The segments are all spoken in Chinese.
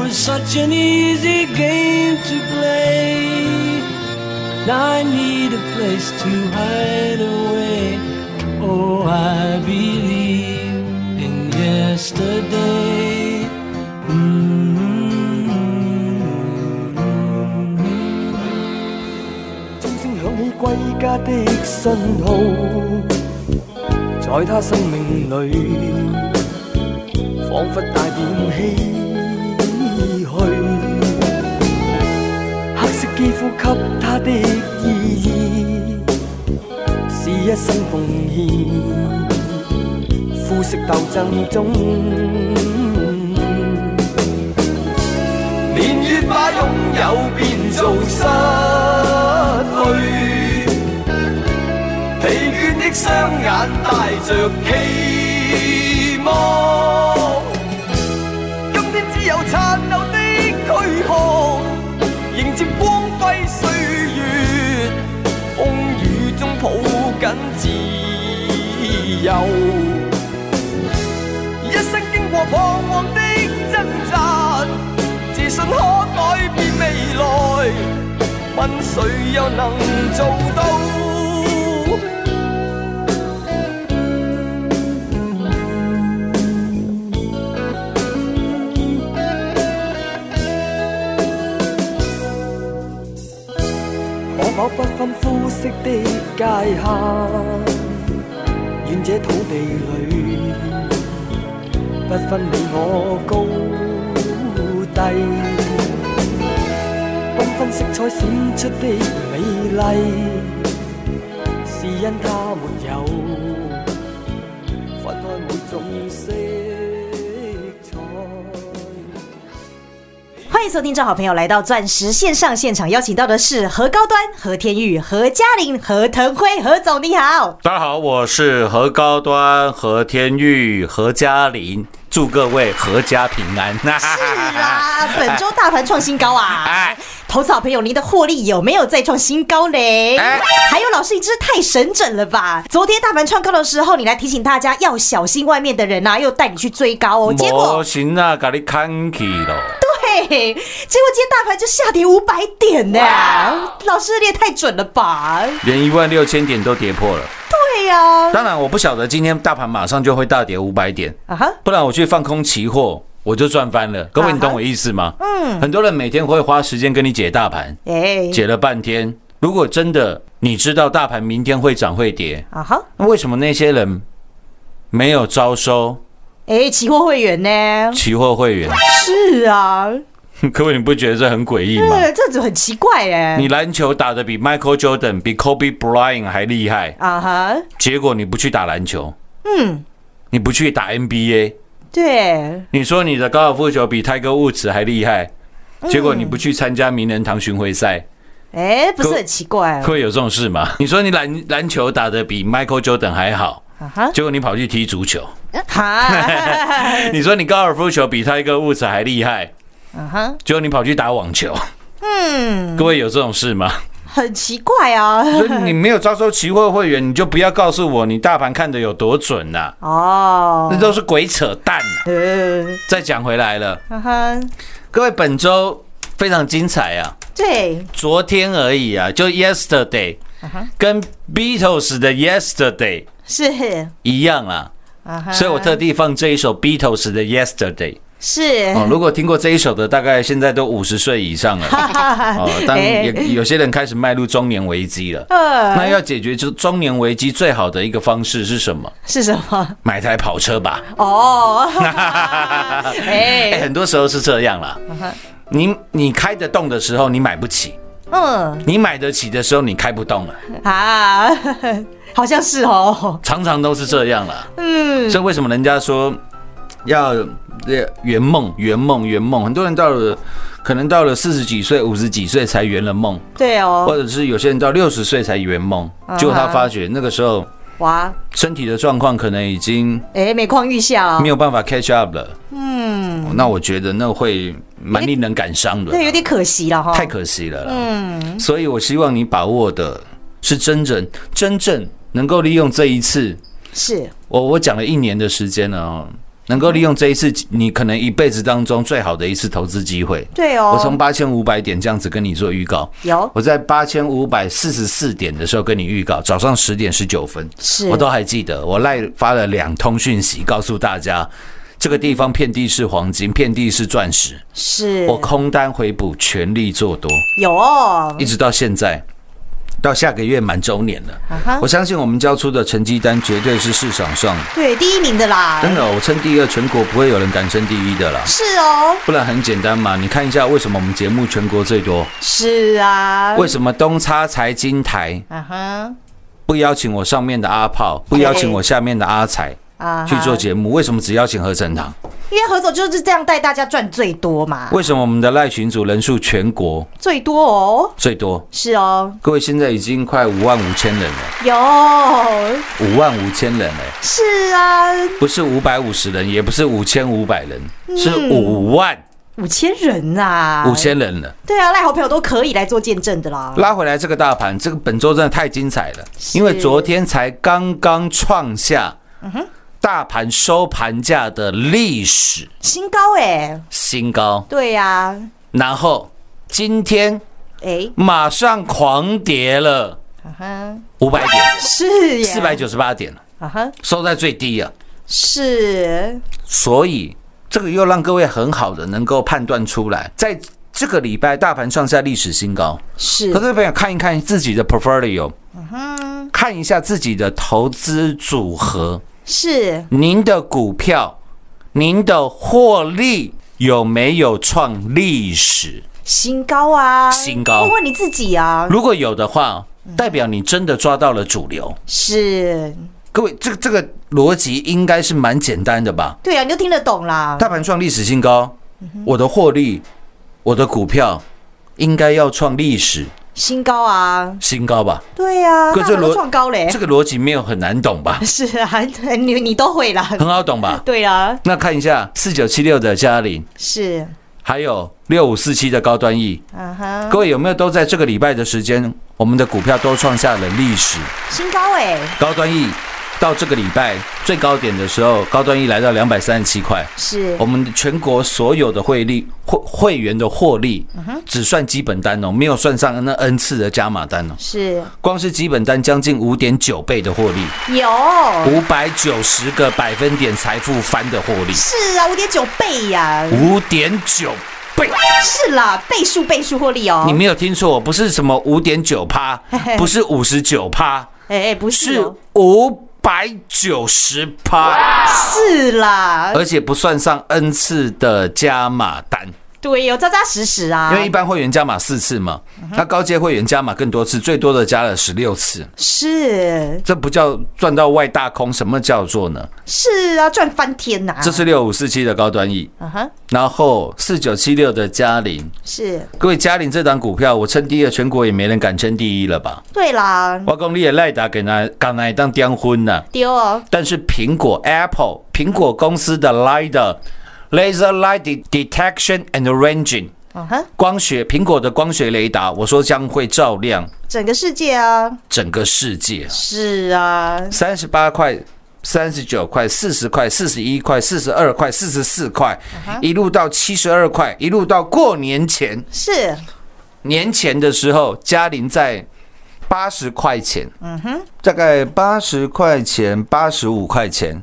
was such an easy game to play. Now I need a place to hide away. Oh, I believe in yesterday. Mm-hmm. 钟声响起归家的信号，在他生命里，彷佛带点唏 呼吸他的意義，是一生奉獻，膚色鬥爭中。年月把擁有變做失去，疲倦的雙眼帶着期望。今天只有殘留一生經過彷徨的掙扎，自信可改變未來，問誰又能做到？可否不分膚色的界限？愿这土地里不分你我高低，缤纷色彩闪出的美丽，是因它欢迎收听，正好朋友来到钻石线上现场，邀请到的是何高端、何天玉、何嘉玲、何腾辉，何总你好。大家好，我是何高端、何天玉、何嘉玲，祝各位阖家平安。是啊，本周大盘创新高啊！哎投资好朋友，您的获利有没有再创新高嘞？哎还有老师，你真是太神准了吧！昨天大盘创高的时候，你来提醒大家要小心外面的人啊，又带你去追高哦，结果行啊，给你看起了。对，结果今天大盘就下跌五百点呢，老师你也太准了吧？连一万六千点都跌破了。对呀、当然，我不晓得今天大盘马上就会大跌五百点，啊哈，不然我去放空期货，我就赚翻了。各位，你懂我意思吗？嗯，很多人每天会花时间跟你解大盘，哎，解了半天，如果真的你知道大盘明天会涨会跌，啊哈，那为什么那些人没有招收哎，期货会员呢？期货会员？是啊，各位，你不觉得这很诡异吗？对，这就很奇怪哎。你篮球打得比 Michael Jordan、比 Kobe Bryant 还厉害，啊哈，结果你不去打篮球，嗯，你不去打 NBA，对，你说你的高尔夫球比 Tiger Woods 还厉害，结果你不去参加名人堂巡回赛，哎，不是很奇怪会有这种事吗？你说你篮篮球打得比 Michael Jordan 还好，啊哈，结果你跑去踢足球，哈，你说你高尔夫球比 Tiger Woods 还厉害，啊哈，结果你跑去打网球，嗯，各位有这种事吗？很奇怪啊。所以你没有招收期货会员，你就不要告诉我你大盘看的有多准呐、哦。那，都是鬼扯淡、啊。呃，再讲回来了，哈哈，各位本周非常精彩啊！对，昨天而已啊，就 yesterday，跟 Beatles 的 yesterday 是，一样啊，啊哈，所以我特地放这一首 Beatles 的 yesterday。是，哦，如果听过这一首的，大概现在都五十岁以上了。哦，当哎也有些人开始迈入中年危机了。呃，那要解决就是中年危机最好的一个方式是什么？是什么？买台跑车吧。哦，哎，哎，很多时候是这样啦。你你开得动的时候，你买不起；嗯，你买得起的时候，你开不动了。啊，好像是哦，常常都是这样了。嗯，所以为什么人家说要呃圆梦、圆梦、圆梦？很多人到了可能到了四十几岁、五十几岁才圆了梦，对哦，或者是有些人到六十岁才圆梦，结果他发觉那个时候哇，身体的状况可能已经哎，每况愈下哦，没有办法 catch up 了。嗯，那我觉得那会蛮令人感伤的对，，有点可惜了哈，太可惜了啦。嗯，所以我希望你把握的是真正真正能够利用这一次，是，我我讲了一年的时间了哦，能够利用这一次你可能一辈子当中最好的一次投资机会。对哦，我从八千五百点这样子跟你做预告，有。我在八千五百四十四点的时候跟你预告，早上十点十九分，是。我都还记得，我赖发了两通讯息告诉大家，这个地方遍地是黄金，遍地是钻石，是，我空单回补，全力做多，有哦。一，直到现在。到下个月满周年了。我相信我们交出的成绩单绝对是市场上对，第一名的啦，真的，我称第二，全国不会有人敢称第一的啦。是哦，不然很简单嘛，你看一下为什么我们节目全国最多？是啊，为什么东差财经台？啊哈。不邀请我上面的阿炮，不邀请我下面的阿财啊去做节目？为什么只邀请何成堂？因为何总就是这样带大家赚最多嘛，为什么我们的赖群组人数全国？最多哦，最多？是哦，各位现在已经快五万五千人了，有，五万五千人哎，是啊，不是五百五十人，也不是五千五百人，嗯。是五万。五千人呐，五，千人了。对啊，赖好朋友都可以来做见证的啦，拉回来这个大盘，这个本周真的太精彩了，因为昨天才刚刚创下大盘收盘价的历史。新高哎，新高，对呀，然后今天哎，马上狂跌了啊哈，五百点，是耶，四百九十八点。了，啊哈，收在最低啊，是，所以这个又让各位很好的能够判断出来，在这个礼拜大盘创下历史新高，是。可，各位朋友看一看自己的 portfolio，看一下自己的投资组合。是，您的股票，您的获利有没有创历史？新高啊，新高。问问你自己啊，如果有的话，代表你真的抓到了主流。是，各位，这个这个逻辑应该是蛮简单的吧？对啊，你就听得懂啦，大盘创历史新高，我的获利，我的股票应该要创历史新高啊，新高吧？对呀，可这大盘都逻创高嘞，这个逻辑没有很难懂吧？是啊，你你都会啦，很好懂吧？对啊，那看一下四九七六的嘉玲，是，还有六五四七的高端 E，啊哈，各位有没有都在这个礼拜的时间，我们的股票都创下了历史新高哎，高端 E？到这个礼拜最高点的时候，高端一来到两百三十七块。是。我们全国所有的汇利会会员的获利，只算基本单哦，没有算上那 N 次的加码单哦。是。光是基本单将近五点九倍的获利，有，五百九十个百分点财富翻的获利，是啊，五点九倍呀，五点九倍。是啦，倍数倍数获利哦。你没有听错，不是什么五点九趴，不是五十九趴，哎哎，不是五百九十趴，是啦，而且不算上 N 次的加码单。对，有扎扎实实啊。因为一般会员加码四次嘛，他高阶会员加码更多次，最多的加了十六次，是。这不叫赚到外大空，什么叫做呢？是啊，赚翻天呐！这是六五四七的高端 E，嗯哼，然后四九七六的嘉玲，是。各位嘉玲这档股票，我称第二，全国也没人敢称第一了吧？对啦，我讲你也赖打给那刚来当颠婚呐，丢哦，但是苹果 Apple 苹果公司的 LiDAR Laser Light Detection and Ranging 嗯哼，光学苹果的光学雷达，我说将会照亮整个世界啊，整个世界。是啊，三十八块、三十九块、四十块、四十一块、四十二块、四十四块，一路到七十二块，一路到过年前。是。年前的时候，嘉玲在八十块钱，嗯哼，大概八十块钱、八十五块钱，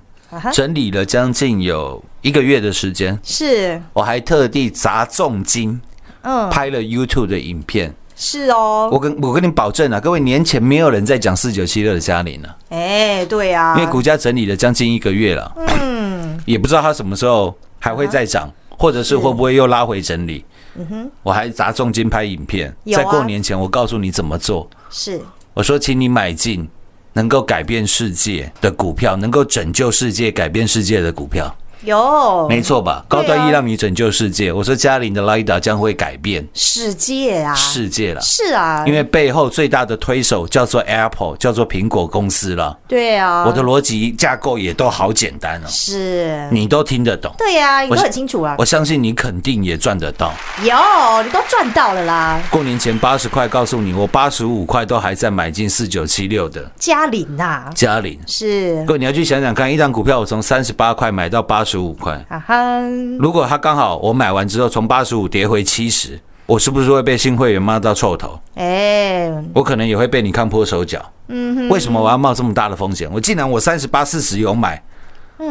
整理了将近有一个月的时间。是，我还特地砸重金嗯，拍了 YouTube 的影片。是哦，我跟我跟你保证啊，各位年前没有人在讲四九七六的嘉玲了。哎，对啊，因为股价整理了将近一个月了，嗯，也不知道它什么时候还会再涨，或者是会不会又拉回整理。嗯哼我还砸重金拍影片，啊在过年前我告诉你怎么做。是我说，请你买进能够改变世界的股票，能够拯救世界、改变世界的股票，有没错吧？高端一让你拯救世界。我说，嘉玲的 LiDAR 将会改变世界啊，世界了。是啊，因为背后最大的推手叫做 Apple，叫做苹果公司了。对啊，我的逻辑架构也都好简单哦，是，你都听得懂。对呀，你很清楚啊我，相信你肯定也赚得到。有你都赚到了啦，过年前八十块，告诉你，我八十五块都还在买进四九七六的嘉玲呐，嘉玲。是各位你要去想想看，一张股票我从三十八块买到八十五块，啊哈，如果他刚好我买完之后从八十五跌回七十，我是不是会被新会员骂到臭头？哎，我可能也会被你看破手脚。嗯哼，为什么我要冒这么大的风险？我既然我三十八、四十有买，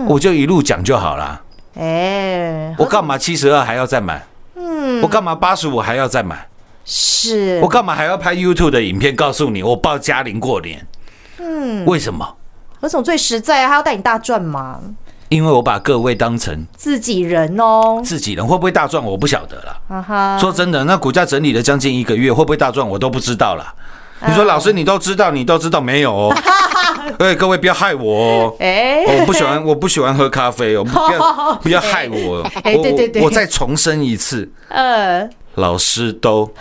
我就一路讲就好了。哎，我干嘛七十二还要再买？嗯，我干嘛八十五还要再买？是我干嘛还要拍 YouTube 的影片告诉你我报嘉玲过年？嗯，为什么？何总最实在啊，他要带你大赚嘛，因为我把各位当成自己人哦，自己人，会不会大赚我不晓得了。啊哈，说真的，那股价整理了将近一个月，会不会大赚我都不知道了。你说老师你都知道，你都知道没有哦？哎，各位不要害我哦。哎，我不喜欢，我不喜欢喝咖啡哦，不要不要害我。哎对对对我我再重申一次，呃，老师都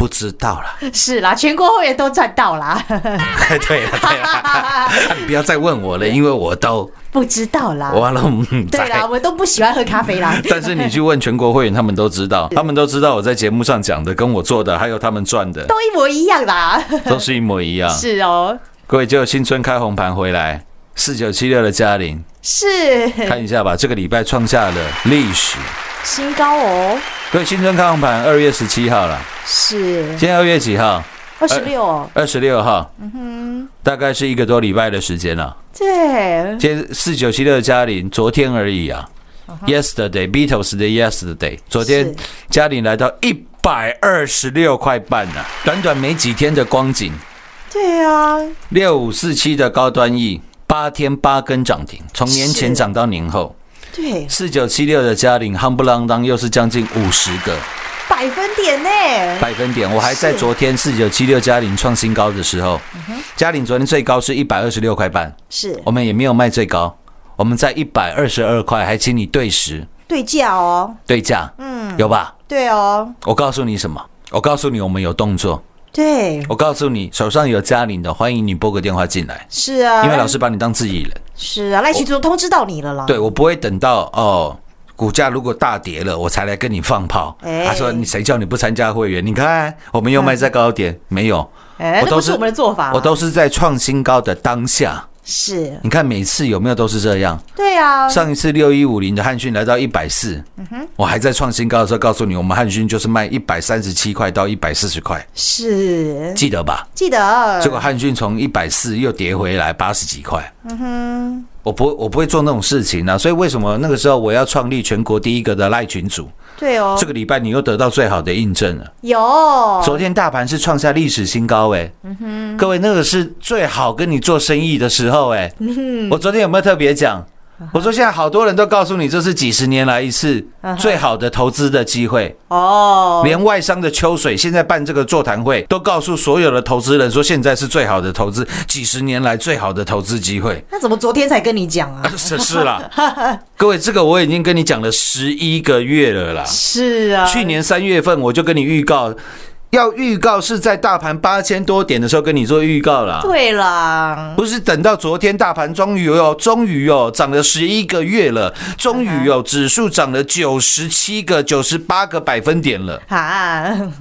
不知道啦。是啦，全国会员都赚到 啦，对了对了，你不要再问我了，因为我都不知道啦，我了。嗯对啦，我都不喜欢喝咖啡啦，但是你去问全国会员，他们都知道，他们都知道我在节目上讲的，跟我做的，还有他们赚的，都一模一样啦，都是一模一样。是哦，各位，就新春开红盘回来，四九七六的嘉玲，是。看一下吧，这个礼拜创下了历史。新高哦，各位，新春看红盘二月十七号了，是。今天二月几号？二十六。哦，二十六号，嗯哼。大概是一个多礼拜的时间了。对，今天四九七六的嘉玲，昨天而已啊。Yesterday Beatles 的 Yesterday，昨天嘉玲来到一百二十六块半呢、短短没几天的光景，对啊，六五四七的高端 E，八天八根涨停，从年前是。涨到年后。对，四九七六的嘉玲，夯不啷当又是将近五十个。百分点呢，百分点。我还在昨天四九七六嘉玲创新高的时候，嘉玲昨天最高是一百二十六块半，是。我们也没有卖最高，我们在一百二十二块，还请你对时。对价哦，对价，嗯，有吧？对哦，我告诉你什么？我告诉你，我们有动作。对，我告诉你，手上有嘉玲的，欢迎你拨个电话进来，是啊，因为老师把你当自己人。是啊，赖群主都通知到你了啦，对我不会等到哦，股价如果大跌了，我才来跟你放炮。哎。他说你谁叫你不参加会员？你看我们又卖在高点，没有，哎，我都是我们的做法，我都是在创新高的当下。是，你看每次有没有都是这样？对啊，上一次六一五零的汉讯来到一百四，我还在创新高的时候告诉你，我们汉讯就是卖一百三十七块到一百四十块，是。记得吧？记得。结果汉讯从一百四又跌回来八十几块，我不我不会做那种事情啊。所以为什么那个时候我要创立全国第一个的赖群组？对哦这个礼拜你又得到最好的印证了。有昨天大盘是创下历史新高、哎，各位那个是最好跟你做生意的时候、哎，我昨天有没有特别讲？我说现在好多人都告诉你，这是几十年来一次最好的投资的机会。哦，连外商的秋水现在办这个座谈会，都告诉所有的投资人说，现在是最好的投资，几十年来最好的投资机会。那怎么昨天才跟你讲啊？是是啦，各位，这个我已经跟你讲了十一个月了啦。是啊，去年三月份我就跟你预告，要预告是在大盘八千多点的时候跟你做预告啦。对啦，不是等到昨天大盘终于哦，终于哦涨了十一个月了，终于哦指数涨了九十七个、九十八个百分点了。啊，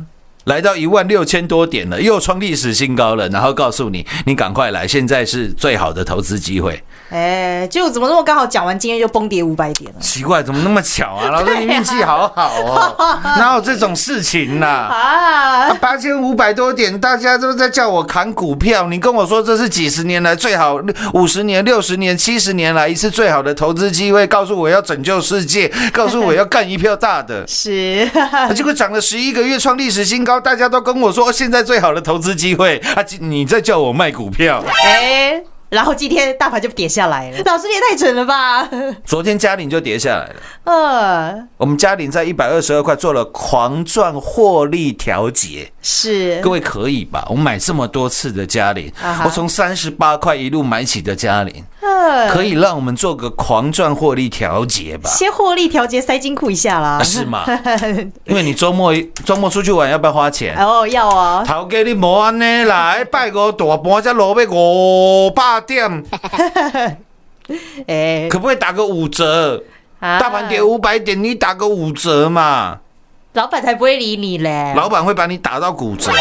来到一万六千多点了，又创历史新高了。然后告诉你，你赶快来，现在是最好的投资机会。哎，就怎么那么刚好讲完，今天就崩跌五百点了奇怪，怎么那么巧 啊？老师，你运气好好哦，哪有这种事情呐、啊？八千五百多点，大家都在叫我砍股票。你跟我说这是几十年来最好，五十年、六十年、七十年来一次最好的投资机会，告诉我要拯救世界，告诉我要干一票大的。是，结果涨了十一个月，创历史新高，大家都跟我说现在最好的投资机会啊！你在叫我卖股票？哎，然后今天大盘就跌下来了，老师你也太蠢了吧？昨天嘉玲就跌下来了。呃，我们嘉玲在一百二十二块做了狂赚获利调节，是各，位可以吧？我买这么多次的嘉玲我从三十八块一路买起的嘉玲，呃可以让我们做个狂赚获利调节吧？先获利调节塞金库一下啦啊，是吗？因为你周末周末出去玩要不要花钱？哦，要啊，头家你无安呢，来，拜个大盘才落尾五百点，哎，可不可以打个五折？啊大盘跌五百点，你打个五折嘛？老板才不会理你嘞，老板会把你打到骨折，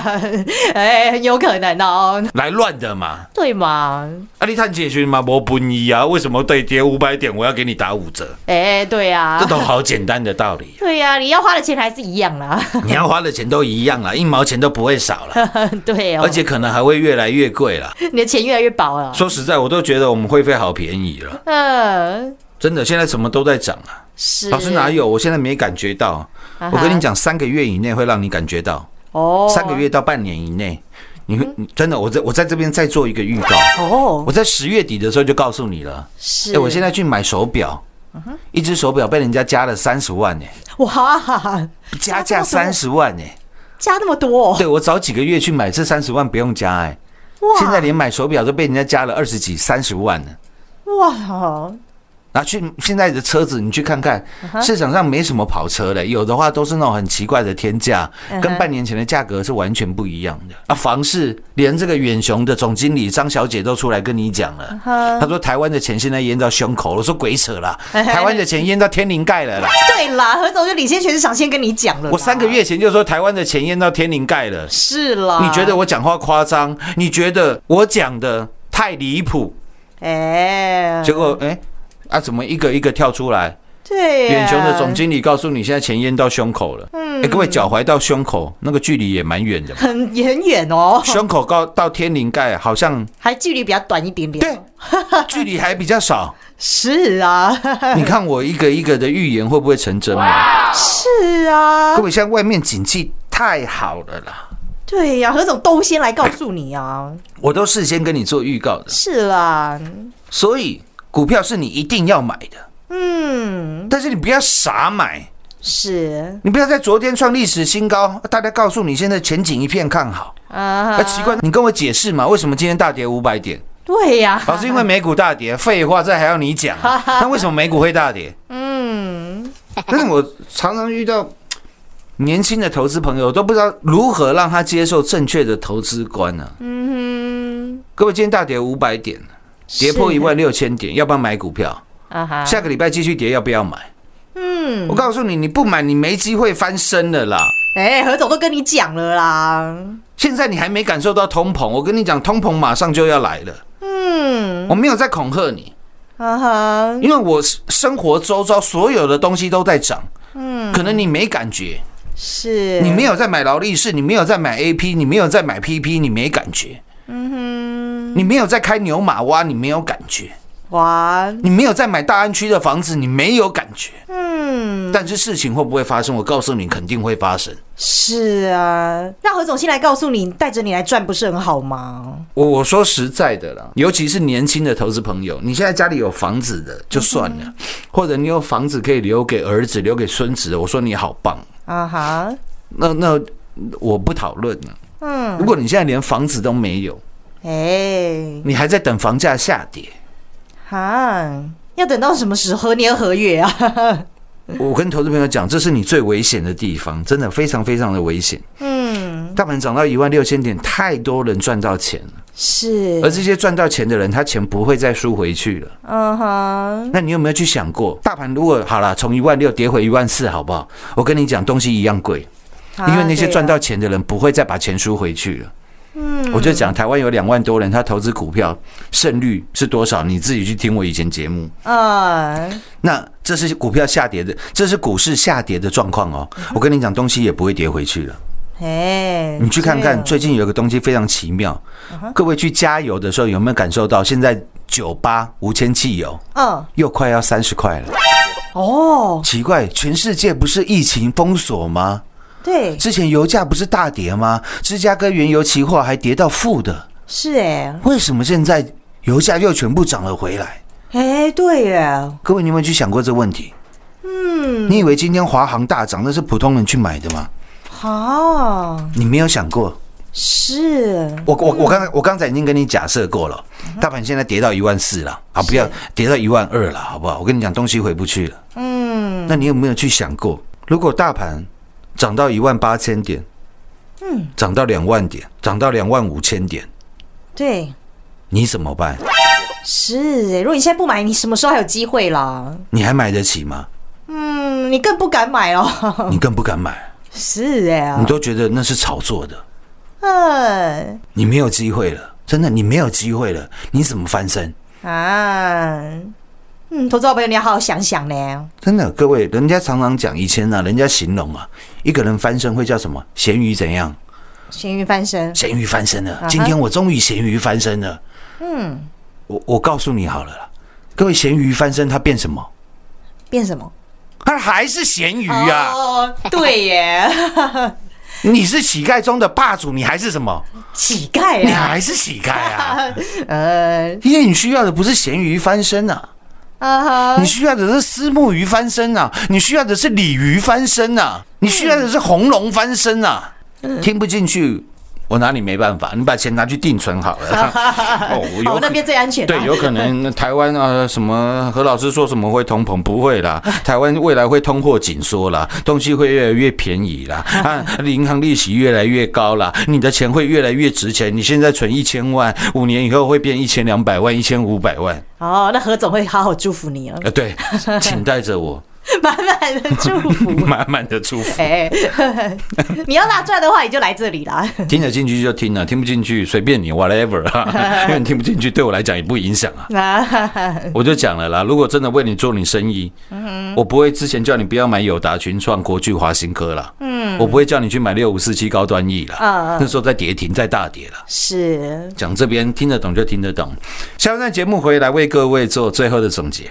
哎，很有可能哦，来乱的嘛？对嘛？啊，你探解群嘛，无本意啊？为什么对跌五百点我要给你打五折？哎，对啊这，都好简单的道理，对呀，你要花的钱还是一样啦，你要花的钱都一样啦，一毛钱都不会少了，对哦，而且可能还会越来越贵啦。你的钱越来越薄了，说实在，我都觉得我们会费好便宜了，嗯，真的，现在什么都在涨啊。是，老师哪有？我现在没感觉到。我跟你讲，三个月以内会让你感觉到，哦，三个月到半年以内，你会你真的，我在我在这边再做一个预告。哦，我在十月底的时候就告诉你了。是，哎，我现在去买手表，一只手表被人家加了三十万呢，哇，加价三十万呢。加那么多，对我早几个月去买，这三十万不用加哎。哇，现在连买手表都被人家加了二十几、三十万呢。哇，拿去现在的车子，你去看看，市场上没什么跑车的，有的话都是那种很奇怪的天价，跟半年前的价格是完全不一样的啊。房市连这个远雄的总经理张小姐都出来跟你讲了，她说台湾的钱现在淹到胸口了，我说鬼扯啦，台湾的钱淹到天灵盖了啦。对啦，何总就领先全市场先跟你讲了，我三个月前就说台湾的钱淹到天灵盖了，是啦，你觉得我讲话夸张？你觉得我讲的太离谱？哎，结果哎、啊，怎么一个一个跳出来？对呀，远雄的总经理告诉你，现在钱淹到胸口了。嗯，哎，各位，脚踝到胸口那个距离也蛮远的，很也很远哦，胸口到到天灵盖好像还距离比较短一点点，对，距离还比较少。是啊，你看我一个一个的预言会不会成真嘛？是啊。各，位，现在外面景气太好了啦，对呀，何总都先来告诉你啊，我都事先跟你做预告的，是啦，所以股票是你一定要买的，嗯，但是你不要傻买。是你不要在昨天创历史新高，大家告诉你现在前景一片看好。啊啊，奇怪，你跟我解释嘛，为什么今天大跌五百点？对呀，老师，因为美股大跌，废话，这还要你讲啊？那为什么美股会大跌？嗯，但是我常常遇到年轻的投资朋友，都不知道如何让他接受正确的投资观呢、嗯哼各位，今天大跌五百点，跌破是。一万六千点，要不要买股票？啊哈，下个礼拜继续跌，要不要买？嗯。我，告诉你，你不买，你没机会翻身了啦。哎，何总都跟你讲了啦，现在你还没感受到通膨，我跟你讲，通膨马上就要来了。嗯，我没有在恐吓你，啊哈，因为我生活周遭所有的东西都在涨，嗯，可能你没感觉，是。你没有在买劳力士，你没有在买 AP，你没有在买 PP，你没感觉，嗯哼你没有在开牛马蛙，你没有感觉，哇，你没有在买大安区的房子，你没有感觉。嗯，但是事情会不会发生？我告诉你，肯定会发生。是啊，让何总先来告诉你，带着你来赚不是很好吗？我我说实在的啦，尤其是年轻的投资朋友，你现在家里有房子的就算了，或者你有房子可以留给儿子、留给孙子的，我说你好棒。啊哈，那那我不讨论了。嗯，如果你现在连房子都没有，哎，你还在等房价下跌，哈，要等到什么时候？何年何月啊？我跟投资朋友讲，这是你最危险的地方，真的非常非常的危险。嗯，大盘涨到一万六千点，太多人赚到钱了，是，而这些赚到钱的人，他钱不会再输回去了。嗯哼，那你有没有去想过，大盘如果好了，从一万六跌回一万四，好不好？我跟你讲，东西一样贵，因为那些赚到钱的人不会再把钱输回去了。嗯，我就讲台湾有两万多人，他投资股票胜率是多少？你自己去听我以前节目。啊，那这是股票下跌的，这是股市下跌的状况哦。我跟你讲，东西也不会跌回去了。哎，你去看看，最近有一个东西非常奇妙。各位去加油的时候，有没有感受到现在九八无铅汽油嗯，又快要三十块了？哦，奇怪，全世界不是疫情封锁吗？对，之前油价不是大跌吗？芝加哥原油期货还跌到负的，是哎，为什么现在油价又全部涨了回来？哎，对耶，各位，你有没有去想过这个问题？嗯，你以为今天华航大涨那是普通人去买的吗？好，你没有想过？是，我我我刚才我刚才已经跟你假设过了，大盘现在跌到一万四了啊，不要跌到一万二了，好不好？我跟你讲，东西回不去了。嗯，那你有没有去想过，如果大盘涨到一万八千点，嗯，涨到两万点，涨到两万五千点，对，你怎么办？是哎，如果你现在不买，你什么时候还有机会啦？你还买得起吗？嗯，你更不敢买哦。你更不敢买，是哎你，都觉得那是炒作的，嗯你没有机会了，真的，你没有机会了，你怎么翻身？啊，嗯，投资好朋友，你要好好想想呢。真的，各位，人家常常讲，以前呢、人家形容啊，一个人翻身会叫什么？咸鱼怎样？咸鱼翻身，咸鱼翻身了哈。今天我终于咸鱼翻身了。嗯，我我告诉你好了啦，各位，咸鱼翻身它变什么？变什么？它还是咸鱼啊！哦，对耶，你是乞丐中的霸主，你还是什么？乞丐你啊，还是乞丐啊！呃，因为你需要的不是咸鱼翻身啊，你，需要的是丝木鱼翻身啊，你需要的是鲤鱼翻身啊，你需要的是红龙翻身啊。听不进去，我拿你没办法，你把钱拿去定存好了。哦，我那边最安全啊。对，有可能台湾啊什么何老师说什么会通膨，不会啦，台湾未来会通货紧缩啦，东西会越来越便宜啦，啊，银行利息越来越高啦，你的钱会越来越值钱。你现在存一千万，五年以后会变一千两百万、一千五百万。哦，那何总会好好祝福你了，呃，对，请带着我 满满的祝福。满满的祝福。哎，你要大赚的话，你就来这里啦。听得进去就听了，听不进去随便你，whatever 啊，因为你听不进去对我来讲也不影响啊。啊，我就讲了啦，如果真的为你做你生意，我不会之前叫你不要买友达、群创、国巨、华新科啦，嗯，我不会叫你去买六五四七高端 E 啦，嗯嗯那时候在跌停，在大跌了。是讲这边听得懂就听得懂。下一段节目回来为各位做最后的总结。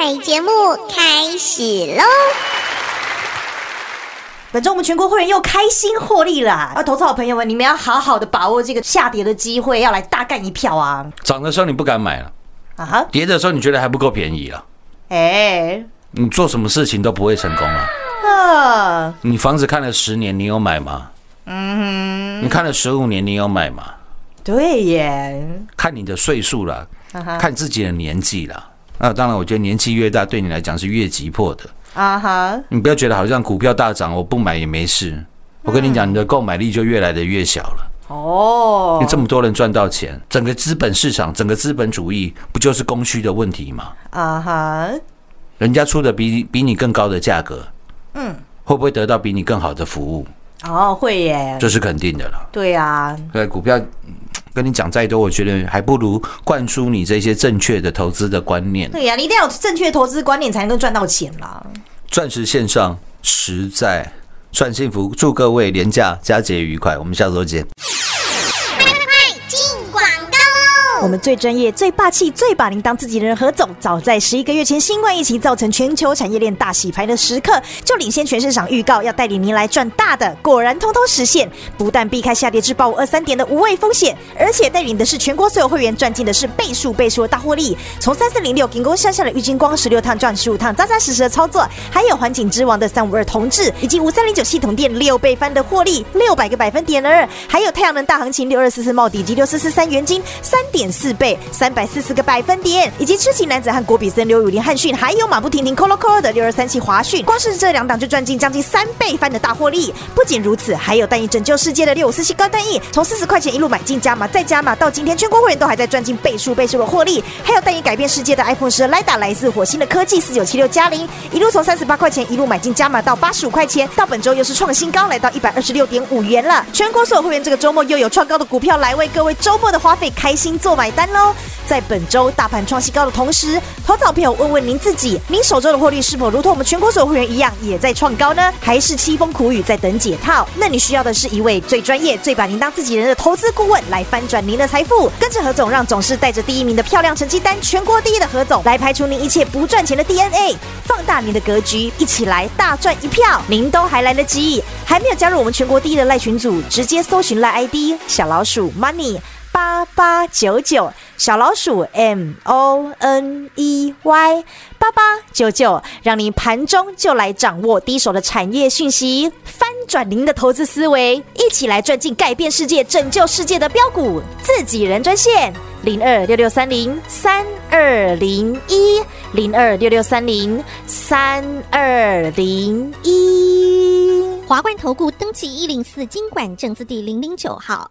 彩节目开始喽！本周我们全国会员又开心获利啦！啊，投资好朋友们，你们要好好的把握这个下跌的机会，要来大干一票啊！涨的时候你不敢买了，啊哈，跌的时候你觉得还不够便宜啊？哎，你做什么事情都不会成功啊！啊，你房子看了十年，你有买吗？嗯，你看了十五年，你有买吗？对耶，看你的岁数了，啊，看自己的年纪啦。那当然，我觉得年纪越大，对你来讲是越急迫的。啊哈，你不要觉得好像股票大涨，我不买也没事。我跟你讲，你的购买力就越来的越小了。哦因为，这么多人赚到钱，整个资本市场，整个资本主义，不就是供需的问题吗？啊哈，人家出的比比你更高的价格，嗯，会不会得到比你更好的服务？哦，会耶，这是肯定的了。对啊，对，股票嗯跟你讲再多，我觉得还不如灌输你这些正确的投资的观念。对呀，你一定要有正确投资观念，才能够赚到钱啦。钻石线上实在赚幸福，祝各位廉价佳节愉快，我们下周见。我们最专业、最霸气、最把您当自己的人何总，早在十一个月前，新冠疫情造成全球产业链大洗牌的时刻，就领先全市场预告要带领您来赚大的，果然通通实现。不但避开下跌至报五二三点的无畏风险，而且带领的是全国所有会员赚进的是倍数倍数的大获利。从三四零六金工向下的郁金光十六趟赚十五趟，扎扎实实的操作，还有环境之王的三五二同志，以及五三零九系统店六倍翻的获利，六百个百分点二，还有太阳能大行情六二四四茂底及六四四三元金三点四倍，三百四十个百分点，以及痴情男子和郭比森、刘宇林、汉逊，还有马不停蹄 Colo Colo 的六二三七华讯，光是这两档就赚进将近三倍翻的大获利。不仅如此，还有单一拯救世界的六五四七高单翼，从四十块钱一路买进加码再加码，到今天全国会员都还在赚进倍数倍数的获利。还有单一改变世界的 iPhone 十莱达来自火星的科技四九七六加零，一路从三十八块钱一路买进加码到八十五块钱，到本周又是创新高，来到一百二十六点五元了。全国所有会员这个周末又有创高的股票来为各位周末的花费开心做买单喽！在本周大盘创新高的同时，投资好朋友问问您自己，您手中的获利是否如同我们全国所有会员一样也在创高呢？还是凄风苦雨在等解套？那你需要的是一位最专业、最把您当自己人的投资顾问来翻转您的财富。跟着何总，让总是带着第一名的漂亮成绩单，全国第一的何总来排除您一切不赚钱的 DNA，放大您的格局，一起来大赚一票。您都还来得及，还没有加入我们全国第一的赖群组，直接搜寻赖 ID 小老鼠 money。八八九九小老鼠 M O N E Y 八八九九，让您盘中就来掌握第一手的产业讯息，翻转您的投资思维，一起来赚进改变世界、拯救世界的标股，自己人专线零二六六三零三二零一零二六六三零三二零一。华冠投顾登记一零四经管证字第零零九号。